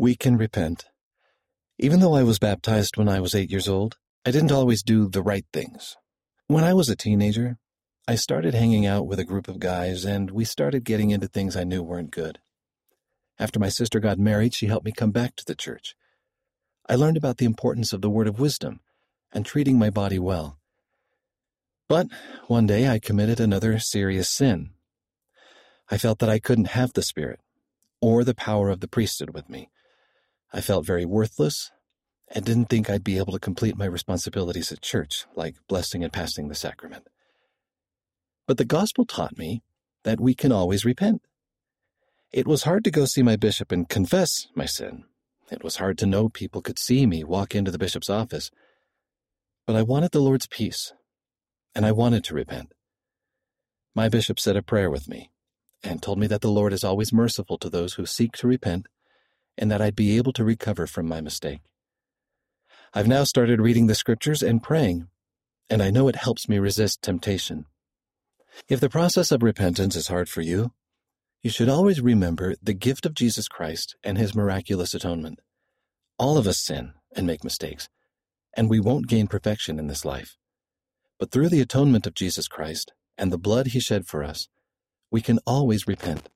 We can repent. Even though I was baptized when I was eight years old, I didn't always do the right things. When I was a teenager, I started hanging out with a group of guys and we started getting into things I knew weren't good. After my sister got married, she helped me come back to the church. I learned about the importance of the word of wisdom and treating my body well. But one day I committed another serious sin. I felt that I couldn't have the Spirit or the power of the priesthood with me. I felt very worthless and didn't think I'd be able to complete my responsibilities at church, like blessing and passing the sacrament. But the gospel taught me that we can always repent. It was hard to go see my bishop and confess my sin. It was hard to know people could see me walk into the bishop's office. But I wanted the Lord's peace, and I wanted to repent. My bishop said a prayer with me and told me that the Lord is always merciful to those who seek to repent and that I'd be able to recover from my mistake. I've now started reading the scriptures and praying, and I know it helps me resist temptation. If the process of repentance is hard for you, you should always remember the gift of Jesus Christ and his miraculous atonement. All of us sin and make mistakes, and we won't gain perfection in this life. But through the atonement of Jesus Christ and the blood he shed for us, we can always repent.